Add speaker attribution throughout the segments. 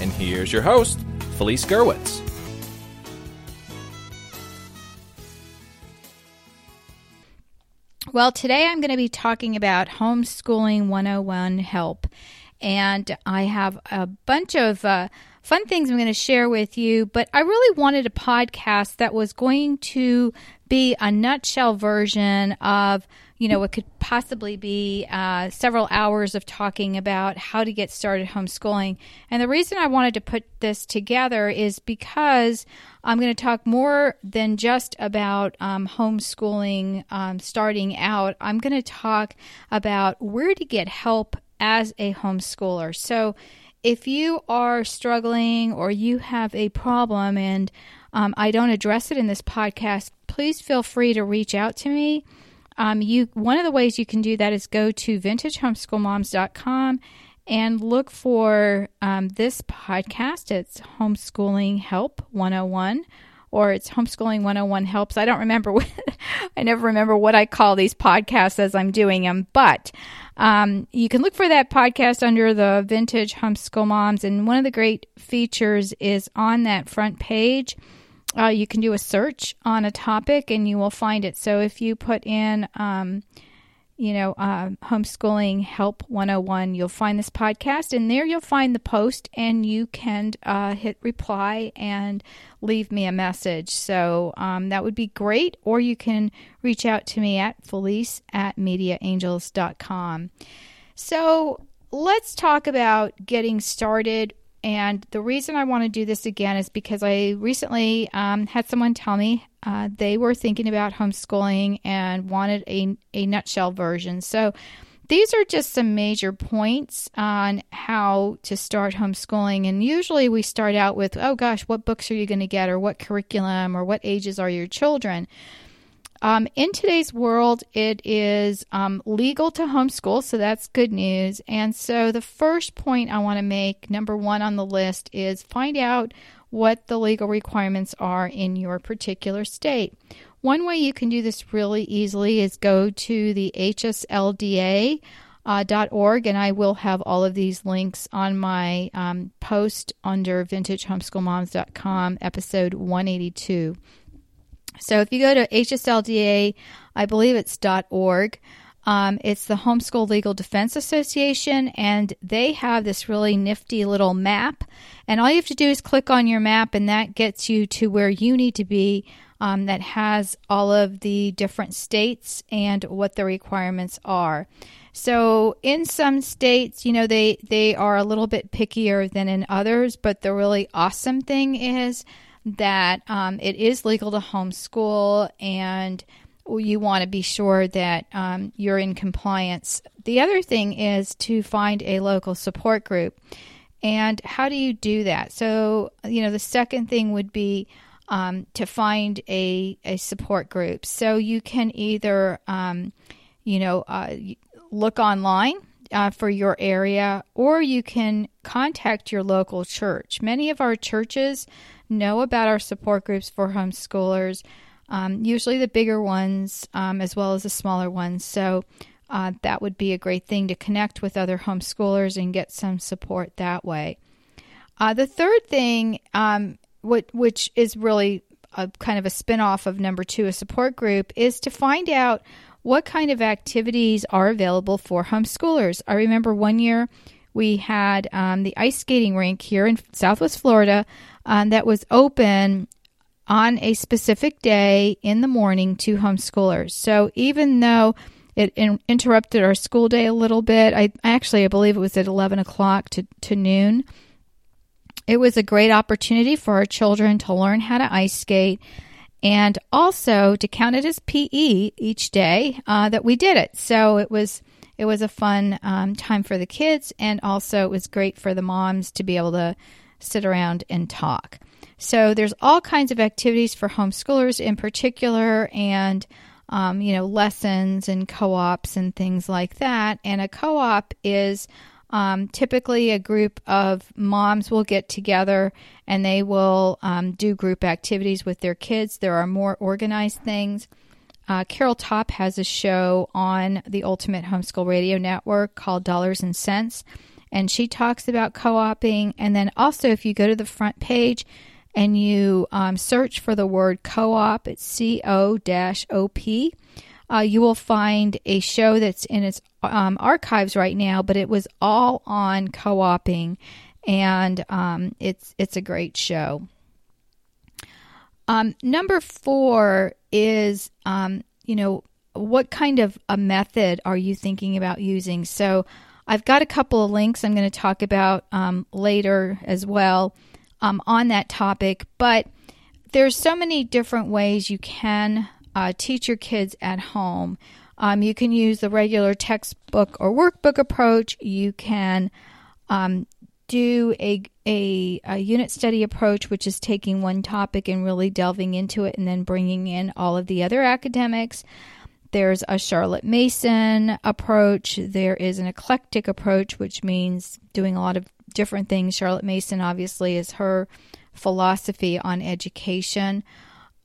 Speaker 1: and here's your host, Felice Gerwitz.
Speaker 2: Well, today I'm going to be talking about homeschooling 101 help. And I have a bunch of uh, fun things I'm going to share with you, but I really wanted a podcast that was going to be a nutshell version of you know, it could possibly be uh, several hours of talking about how to get started homeschooling. And the reason I wanted to put this together is because I'm going to talk more than just about um, homeschooling um, starting out. I'm going to talk about where to get help as a homeschooler. So, if you are struggling or you have a problem and um, I don't address it in this podcast, please feel free to reach out to me. Um, you one of the ways you can do that is go to vintagehomeschoolmoms.com and look for um, this podcast. It's Homeschooling Help 101 or it's Homeschooling 101 Helps. I don't remember what, I never remember what I call these podcasts as I'm doing them, but um, you can look for that podcast under the Vintage Homeschool Moms. And one of the great features is on that front page uh, you can do a search on a topic and you will find it. So if you put in, um, you know, uh, homeschooling help 101, you'll find this podcast, and there you'll find the post, and you can uh, hit reply and leave me a message. So um, that would be great, or you can reach out to me at Felice at mediaangels.com. So let's talk about getting started and the reason I want to do this again is because I recently um, had someone tell me uh, they were thinking about homeschooling and wanted a, a nutshell version. So these are just some major points on how to start homeschooling. And usually we start out with, oh gosh, what books are you going to get, or what curriculum, or what ages are your children? Um, in today's world, it is um, legal to homeschool, so that's good news. And so, the first point I want to make, number one on the list, is find out what the legal requirements are in your particular state. One way you can do this really easily is go to the HSLDA. Uh, .org and I will have all of these links on my um, post under vintagehomeschoolmoms.com episode 182. So if you go to HSLDA, I believe it's .org. Um, it's the Homeschool Legal Defense Association, and they have this really nifty little map. And all you have to do is click on your map, and that gets you to where you need to be. Um, that has all of the different states and what the requirements are. So in some states, you know, they they are a little bit pickier than in others, but the really awesome thing is that um, it is legal to homeschool and you want to be sure that um, you're in compliance. The other thing is to find a local support group. And how do you do that? So, you know, the second thing would be um, to find a, a support group. So you can either, um, you know, uh, look online uh, for your area, or you can contact your local church. Many of our churches know about our support groups for homeschoolers, um, usually the bigger ones um, as well as the smaller ones. So uh, that would be a great thing to connect with other homeschoolers and get some support that way. Uh, the third thing, um, what, which is really a kind of a spin-off of number two, a support group, is to find out what kind of activities are available for homeschoolers. I remember one year we had um, the ice skating rink here in Southwest Florida um, that was open on a specific day in the morning to homeschoolers. So even though it in, interrupted our school day a little bit, I actually I believe it was at eleven o'clock to, to noon. It was a great opportunity for our children to learn how to ice skate and also to count it as PE each day uh, that we did it. So it was it was a fun um, time for the kids, and also it was great for the moms to be able to sit around and talk. So there's all kinds of activities for homeschoolers in particular, and um, you know lessons and co-ops and things like that. And a co-op is um, typically a group of moms will get together and they will um, do group activities with their kids. There are more organized things. Uh, Carol Topp has a show on the Ultimate Homeschool Radio Network called Dollars and Sense, and she talks about co oping. And then also, if you go to the front page and you um, search for the word co op, it's C O O P. Uh, you will find a show that's in its um, archives right now, but it was all on co-oping, and um, it's it's a great show. Um, number four is, um, you know, what kind of a method are you thinking about using? So, I've got a couple of links I'm going to talk about um, later as well um, on that topic, but there's so many different ways you can uh, teach your kids at home. Um, you can use the regular textbook or workbook approach. You can um, do a, a, a, unit study approach, which is taking one topic and really delving into it and then bringing in all of the other academics. There's a Charlotte Mason approach. There is an eclectic approach, which means doing a lot of different things. Charlotte Mason, obviously, is her philosophy on education.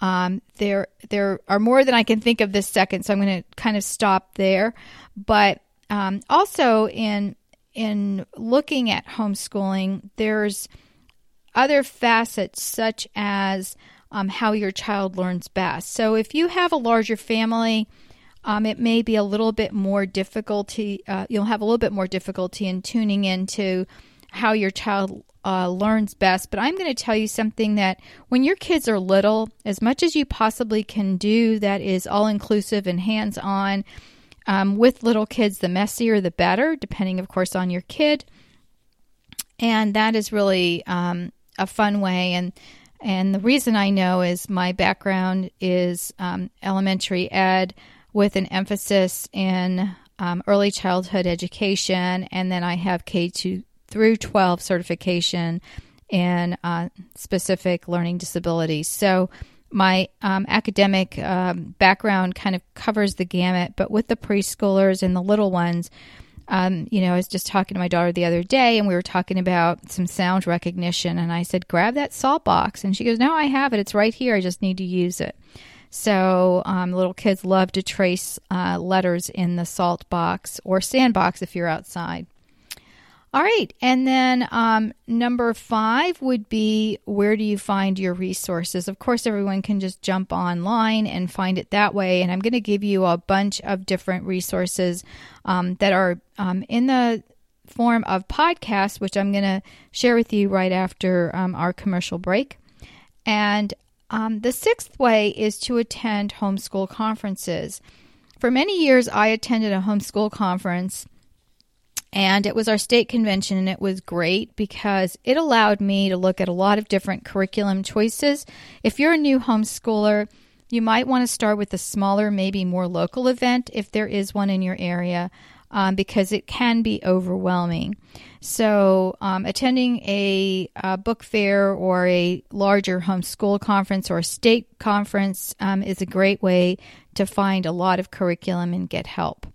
Speaker 2: Um, there, there are more than I can think of this second, so I'm going to kind of stop there. But um, also in in looking at homeschooling, there's other facets such as um, how your child learns best. So if you have a larger family, um, it may be a little bit more difficulty. Uh, you'll have a little bit more difficulty in tuning into how your child uh, learns best. But I'm going to tell you something that when your kids are little, as much as you possibly can do that is all inclusive and hands on, um, with little kids, the messier the better, depending, of course, on your kid. And that is really um, a fun way. And and the reason I know is my background is um, elementary ed with an emphasis in um, early childhood education, and then I have K two through 12 certification in uh, specific learning disabilities. So my um, academic um, background kind of covers the gamut, but with the preschoolers and the little ones, um, you know, I was just talking to my daughter the other day and we were talking about some sound recognition. And I said, grab that salt box. And she goes, No, I have it. It's right here. I just need to use it. So um, little kids love to trace uh, letters in the salt box or sandbox if you're outside. All right. And then um, number five would be where do you find your resources? Of course, everyone can just jump online and find it that way. And I'm going to give you a bunch of different resources um, that are um, in the form of podcasts, which I'm going to share with you right after um, our commercial break. And um, the sixth way is to attend homeschool conferences. For many years, I attended a homeschool conference and it was our state convention, and it was great because it allowed me to look at a lot of different curriculum choices. If you're a new homeschooler, you might want to start with a smaller, maybe more local event if there is one in your area. Um, because it can be overwhelming. So, um, attending a, a, book fair or a larger homeschool conference or state conference um, is a great way to find a lot of curriculum and get help.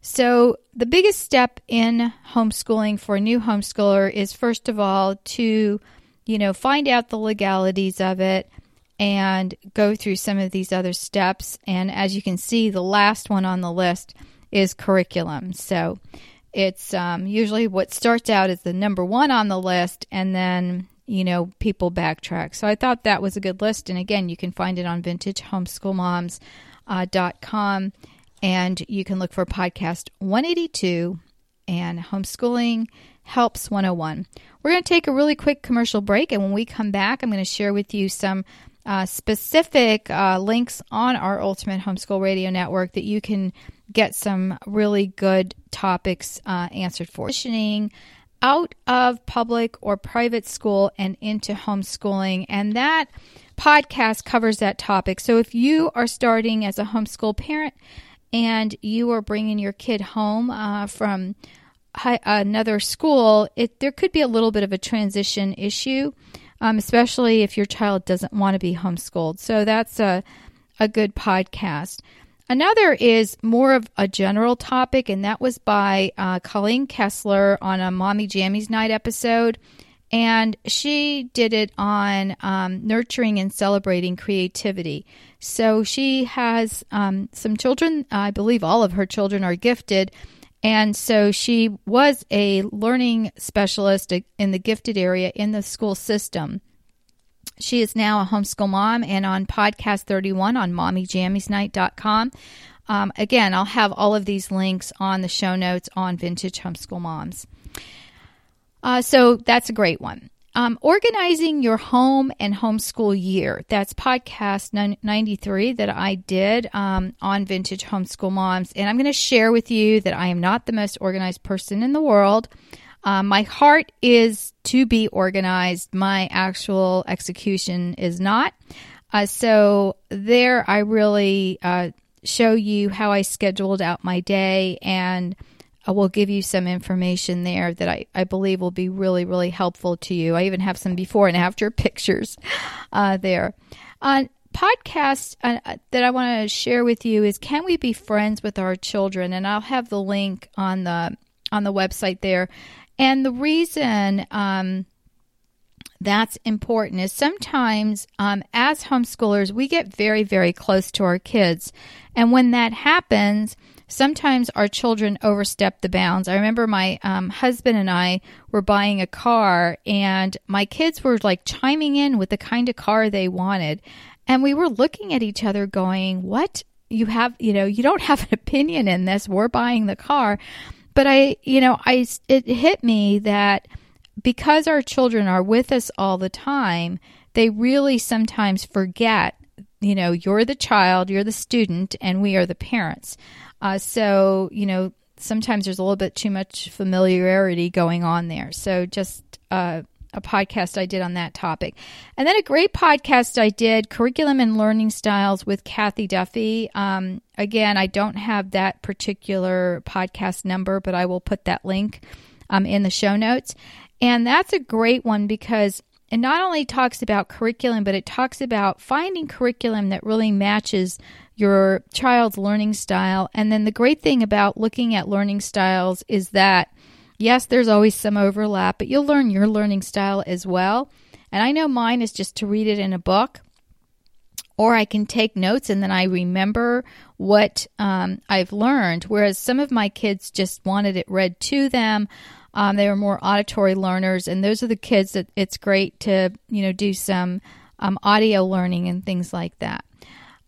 Speaker 2: So, the biggest step in homeschooling for a new homeschooler is first of all to, you know, find out the legalities of it and go through some of these other steps. And as you can see, the last one on the list is curriculum. So, it's um, usually what starts out as the number one on the list, and then you know people backtrack. So I thought that was a good list, and again, you can find it on VintageHomeschoolMoms.com. Uh, and you can look for podcast 182 and Homeschooling Helps 101. We're going to take a really quick commercial break, and when we come back, I'm going to share with you some uh, specific uh, links on our Ultimate Homeschool Radio Network that you can get some really good topics uh, answered for. Transitioning out of public or private school and into homeschooling, and that podcast covers that topic. So if you are starting as a homeschool parent, and you are bringing your kid home uh, from another school, it there could be a little bit of a transition issue, um, especially if your child doesn't want to be homeschooled. So that's a a good podcast. Another is more of a general topic, and that was by uh, Colleen Kessler on a Mommy Jammies Night episode. And she did it on um, nurturing and celebrating creativity. So she has um, some children, I believe all of her children are gifted. And so she was a learning specialist in the gifted area in the school system. She is now a homeschool mom and on podcast 31 on mommyjammiesnight.com. Um, again, I'll have all of these links on the show notes on Vintage Homeschool Moms. Uh, so that's a great one. Um, organizing your home and homeschool year. That's podcast 93 that I did um, on Vintage Homeschool Moms. And I'm going to share with you that I am not the most organized person in the world. Um, my heart is to be organized. My actual execution is not. Uh, so there, I really uh, show you how I scheduled out my day, and I will give you some information there that I, I believe will be really, really helpful to you. I even have some before and after pictures uh, there. On podcast uh, that I want to share with you is "Can we be friends with our children?" and I'll have the link on the on the website there. And the reason um, that's important is sometimes um, as homeschoolers, we get very, very close to our kids. And when that happens, sometimes our children overstep the bounds. I remember my um, husband and I were buying a car, and my kids were like chiming in with the kind of car they wanted. And we were looking at each other going, What? You have, you know, you don't have an opinion in this. We're buying the car. But I, you know, I it hit me that because our children are with us all the time, they really sometimes forget, you know, you're the child, you're the student, and we are the parents. Uh, so, you know, sometimes there's a little bit too much familiarity going on there. So just uh, a podcast I did on that topic. And then a great podcast I did, Curriculum and Learning Styles with Cathy Duffy. Um, again, I don't have that particular podcast number, but I will put that link um, in the show notes. And that's a great one because it not only talks about curriculum, but it talks about finding curriculum that really matches your child's learning style. And then the great thing about looking at learning styles is that Yes, there's always some overlap, but you'll learn your learning style as well. And I know mine is just to read it in a book, or I can take notes and then I remember what um, I've learned. Whereas some of my kids just wanted it read to them. Um, they were more auditory learners, and those are the kids that it's great to you know do some um, audio learning and things like that.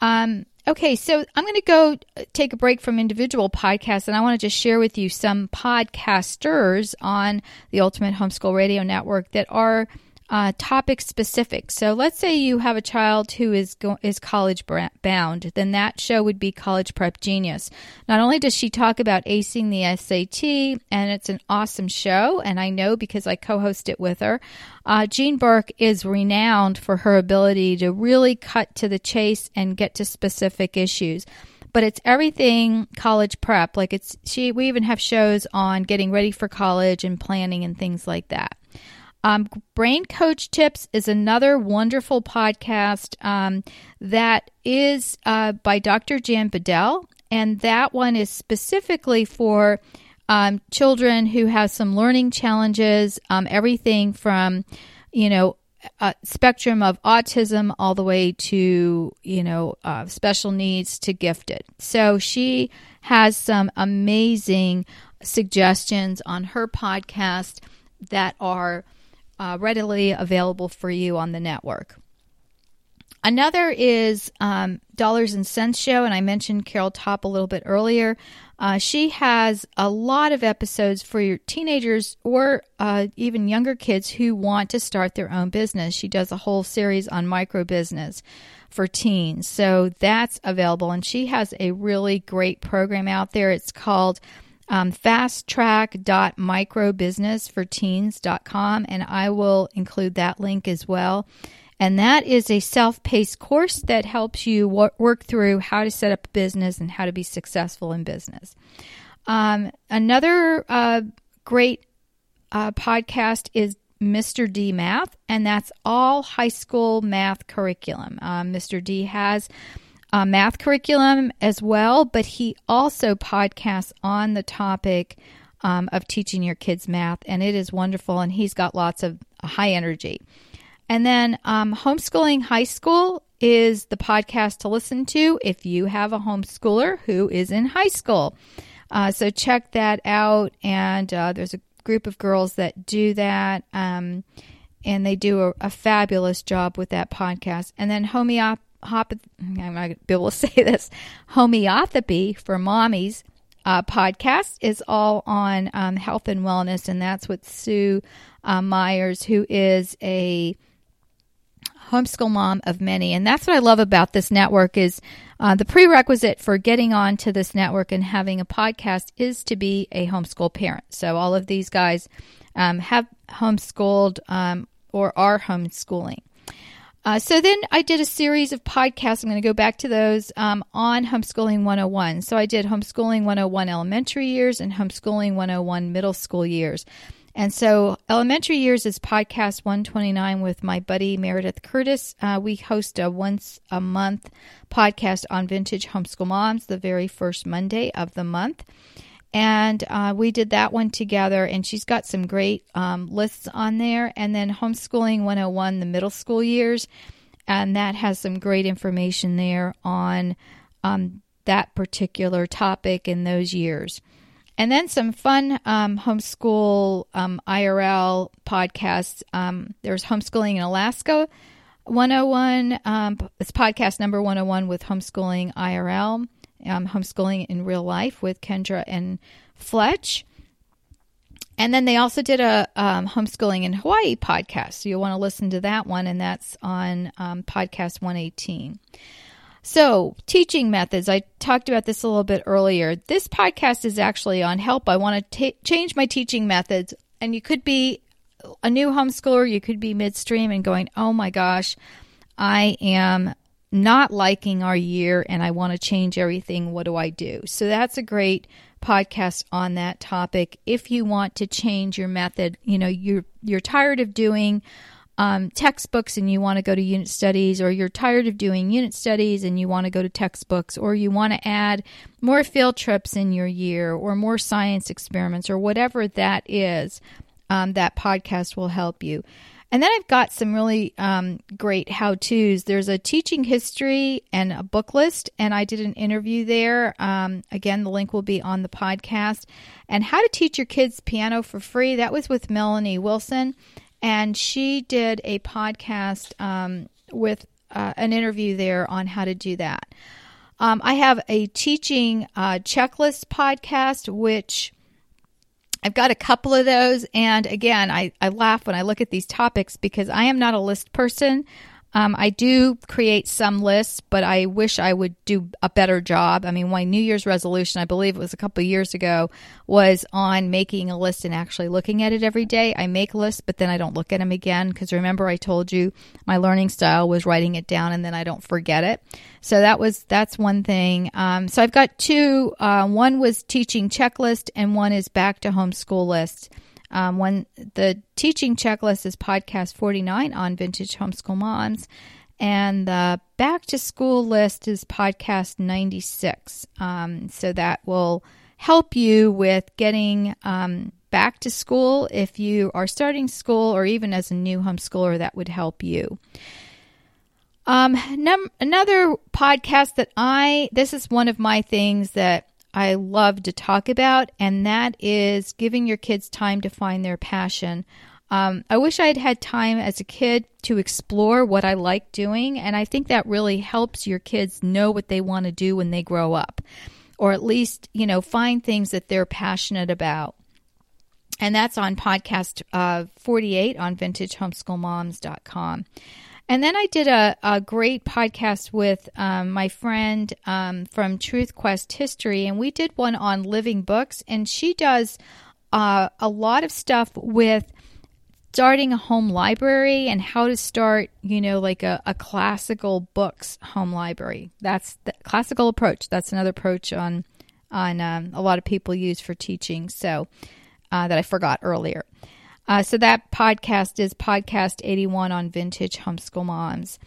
Speaker 2: Um, Okay, so I'm going to go uh, take a break from individual podcasts, and I want to just share with you some podcasters on the Ultimate Homeschool Radio Network that are uh, topic specific. So let's say you have a child who is go- is college bound, then that show would be College Prep Genius. Not only does she talk about acing the SAT, and it's an awesome show, and I know because I co-host it with her. Uh, Jean Burk is renowned for her ability to really cut to the chase and get to specific issues but it's everything college prep. Like it's she we even have shows on getting ready for college and planning and things like that. Um, Brain Coach Tips is another wonderful podcast um, that is uh, by Dr. Jan Bedell, and that one is specifically for um, children who have some learning challenges, um, everything from, you know, spectrum of autism all the way to you know uh, special needs to gifted. So she has some amazing suggestions on her podcast that are uh, readily available for you on the network. Another is um, Dollars and Sense Show, and I mentioned Carol Topp a little bit earlier. Uh, she has a lot of episodes for your teenagers or uh, even younger kids who want to start their own business. She does a whole series on micro business for teens, so that's available. And she has a really great program out there. It's called um, fasttrack.microbusinessforteens.com, and I will include that link as well. And that is a self paced course that helps you work through how to set up a business and how to be successful in business. Um, another uh, great uh, podcast is Mr. D Math, and that's all high school math curriculum. Um, Mr. D has a math curriculum as well, but he also podcasts on the topic um, of teaching your kids math, and it is wonderful. And he's got lots of high energy. And then um, Homeschooling High School is the podcast to listen to if you have a homeschooler who is in high school. Uh, so check that out. And uh, there's a group of girls that do that. Um, and they do a, a, fabulous job with that podcast. And then homeopathy, I'm not going to be able to say this, homeopathy for mommies uh, podcast is all on um, health and wellness, and that's with Sue uh, Myers, who is a homeschool mom of many. And that's what i love about this network is uh, the prerequisite for getting on to this network and having a podcast is to be a homeschool parent. So all of these guys um, have homeschooled um, or are homeschooling uh, so then I did a series of podcasts. I'm going to go back to those um, on Homeschooling 101. So I did Homeschooling 101 elementary years and Homeschooling 101 middle school years. And so, Elementary Years is podcast 129 with my buddy Meredith Curtis. Uh, we host a once a month podcast on vintage homeschool moms the very first Monday of the month. And uh, we did that one together, and she's got some great um, lists on there. And then Homeschooling 101, the middle school years, and that has some great information there on um, that particular topic in those years. And then some fun um, homeschool um, IRL podcasts. Um, there's Homeschooling in Alaska 101. Um, it's podcast number 101 with Homeschooling IRL, um, Homeschooling in Real Life with Kendra and Fletch. And then they also did a um, homeschooling in Hawaii podcast. So you'll want to listen to that one, and that's on podcast 118. So, teaching methods. I talked about this a little bit earlier. This podcast is actually on help. I want to t- change my teaching methods. And you could be a new homeschooler, you could be midstream and going, oh my gosh, I am not liking our year and I want to change everything. What do I do? So, that's a great podcast on that topic. If you want to change your method, you know, you're, you're tired of doing um, textbooks and you want to go to unit studies, or you're tired of doing unit studies and you want to go to textbooks, or you want to add more field trips in your year, or more science experiments, or whatever that is, um, that podcast will help you. And then I've got some really um, great how to's. There's a teaching history and a book list, and I did an interview there. Um, again, the link will be on the podcast. And how to teach your kids piano for free. That was with Melanie Wilson and she did a podcast um, with uh, an interview there on how to do that. Um, I have a teaching uh, checklist podcast, which I've got a couple of those. And again, I, I laugh when I look at these topics because I am not a list person. Um, I do create some lists, but I wish I would do a better job. I mean, my New Year's resolution, I believe it was a couple years ago, was on making a list and actually looking at it every day. I make lists, but then I don't look at them again because remember I told you my learning style was writing it down and then I don't forget it. So that was that's one thing. Um, so I've got two. Uh, one was teaching checklist, and one is back to homeschool list. Um, when the teaching checklist is podcast 49 on vintage homeschool moms, and the back to school list is podcast 96. Um, so that will help you with getting um, back to school if you are starting school or even as a new homeschooler, that would help you. Um, num- another podcast that I, this is one of my things that I love to talk about, and that is giving your kids time to find their passion. Um, I wish I had had time as a kid to explore what I like doing, and I think that really helps your kids know what they want to do when they grow up, or at least, you know, find things that they're passionate about. And that's on podcast uh, 48 on vintagehomeschoolmoms.com. And then I did a, a great podcast with um, my friend um, from Truth Quest History, and we did one on living books. And she does uh, a lot of stuff with starting a home library and how to start, you know, like a, a classical books home library. That's the classical approach. That's another approach on on um, a lot of people use for teaching. So uh, that I forgot earlier. Uh, so that podcast is podcast 81 on vintage homeschool moms.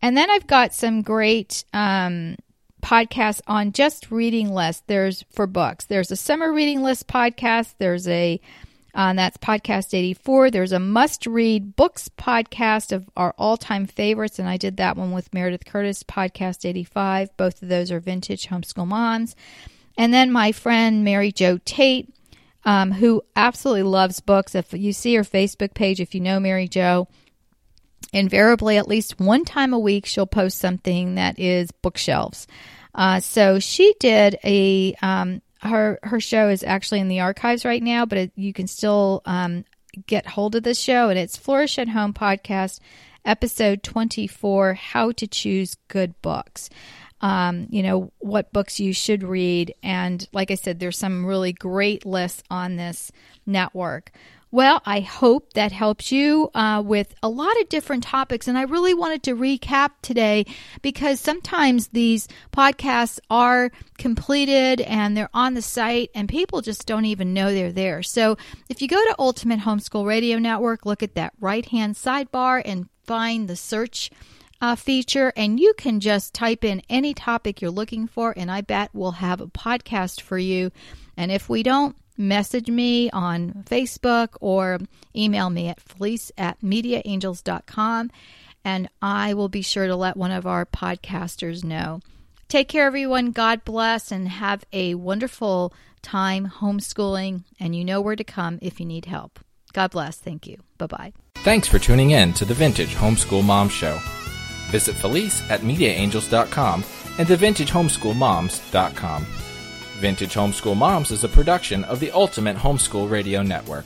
Speaker 2: And then I've got some great um, podcasts on just reading lists. There's for books. There's a summer reading list podcast. There's a uh, that's podcast 84. There's a must read books podcast of our all time favorites, and I did that one with Meredith Curtis, podcast 85. Both of those are vintage homeschool moms. And then my friend Mary Jo Tate, um, who absolutely loves books. If you see her Facebook page, if you know Mary Jo, invariably at least one time a week she'll post something that is bookshelves. Uh, so she did a um, her her show is actually in the archives right now, but it, you can still um, get hold of this show, and it's Flourish at Home podcast, episode twenty four: How to Choose Good Books. Um, you know what books you should read, and like I said, there's some really great lists on this network. Well, I hope that helps you uh, with a lot of different topics. And I really wanted to recap today because sometimes these podcasts are completed and they're on the site and people just don't even know they're there. So if you go to Ultimate Homeschool Radio Network, look at that right hand sidebar and find the search. Uh, feature, and you can just type in any topic you're looking for, and I bet we'll have a podcast for you. And if we don't, message me on Facebook or email me at felice at mediaangels.com and I will be sure to let one of our podcasters know. Take care, everyone. God bless and have a wonderful time homeschooling. And you know where to come if you need help. God bless. Thank you. Bye bye.
Speaker 1: Thanks for tuning in to the Vintage Homeschool Mom Show. Visit Felice at MediaAngels.com and TheVintageHomeschoolMoms.com. Vintage Homeschool Moms is a production of the Ultimate Homeschool Radio Network.